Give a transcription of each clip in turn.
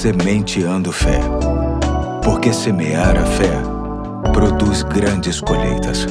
Sementeando Fé. Porque semear a fé produz grandes colheitas.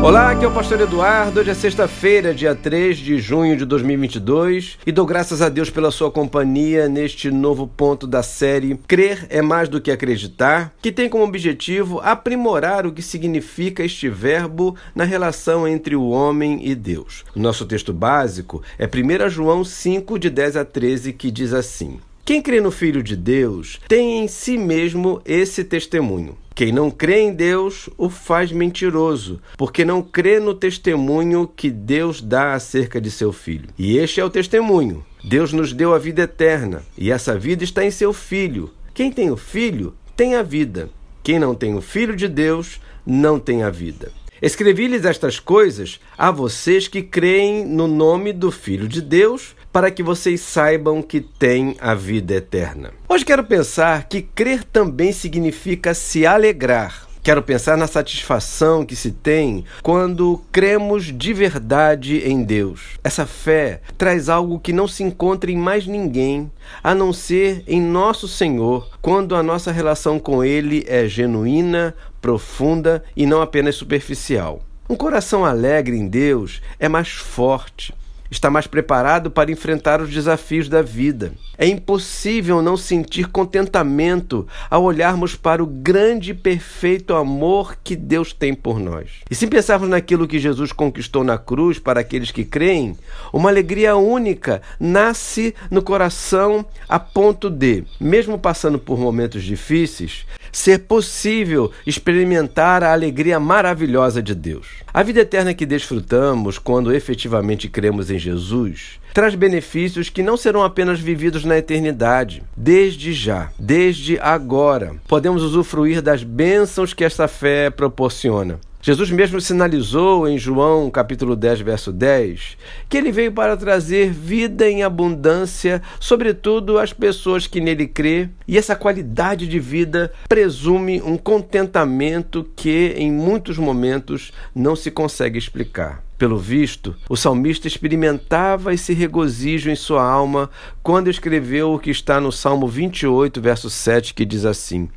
Olá, aqui é o Pastor Eduardo. Hoje é sexta-feira, dia 3 de junho de 2022, e dou graças a Deus pela sua companhia neste novo ponto da série Crer é mais do que acreditar, que tem como objetivo aprimorar o que significa este verbo na relação entre o homem e Deus. O nosso texto básico é 1 João 5, de 10 a 13, que diz assim: Quem crê no Filho de Deus tem em si mesmo esse testemunho. Quem não crê em Deus o faz mentiroso, porque não crê no testemunho que Deus dá acerca de seu filho. E este é o testemunho: Deus nos deu a vida eterna, e essa vida está em seu filho. Quem tem o filho tem a vida. Quem não tem o filho de Deus não tem a vida. Escrevi-lhes estas coisas a vocês que creem no nome do Filho de Deus, para que vocês saibam que têm a vida eterna. Hoje quero pensar que crer também significa se alegrar. Quero pensar na satisfação que se tem quando cremos de verdade em Deus. Essa fé traz algo que não se encontra em mais ninguém, a não ser em nosso Senhor, quando a nossa relação com Ele é genuína, profunda e não apenas superficial. Um coração alegre em Deus é mais forte, está mais preparado para enfrentar os desafios da vida. É impossível não sentir contentamento ao olharmos para o grande e perfeito amor que Deus tem por nós. E se pensarmos naquilo que Jesus conquistou na cruz para aqueles que creem, uma alegria única nasce no coração a ponto de, mesmo passando por momentos difíceis, ser possível experimentar a alegria maravilhosa de Deus. A vida eterna que desfrutamos quando efetivamente cremos em Jesus traz benefícios que não serão apenas vividos na eternidade. Desde já, desde agora, podemos usufruir das bênçãos que esta fé proporciona. Jesus mesmo sinalizou em João capítulo 10, verso 10, que ele veio para trazer vida em abundância, sobretudo às pessoas que nele crê, e essa qualidade de vida presume um contentamento que em muitos momentos não se consegue explicar. Pelo visto, o salmista experimentava esse regozijo em sua alma quando escreveu o que está no Salmo 28, verso 7, que diz assim: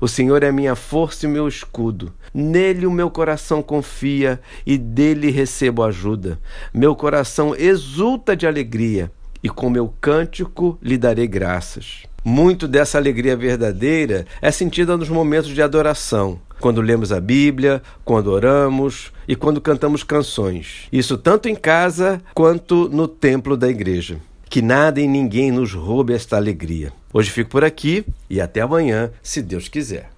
o Senhor é minha força e meu escudo. Nele o meu coração confia e dele recebo ajuda. Meu coração exulta de alegria e com meu cântico lhe darei graças. Muito dessa alegria verdadeira é sentida nos momentos de adoração, quando lemos a Bíblia, quando oramos e quando cantamos canções. Isso tanto em casa quanto no templo da igreja. Que nada e ninguém nos roube esta alegria. Hoje fico por aqui e até amanhã, se Deus quiser.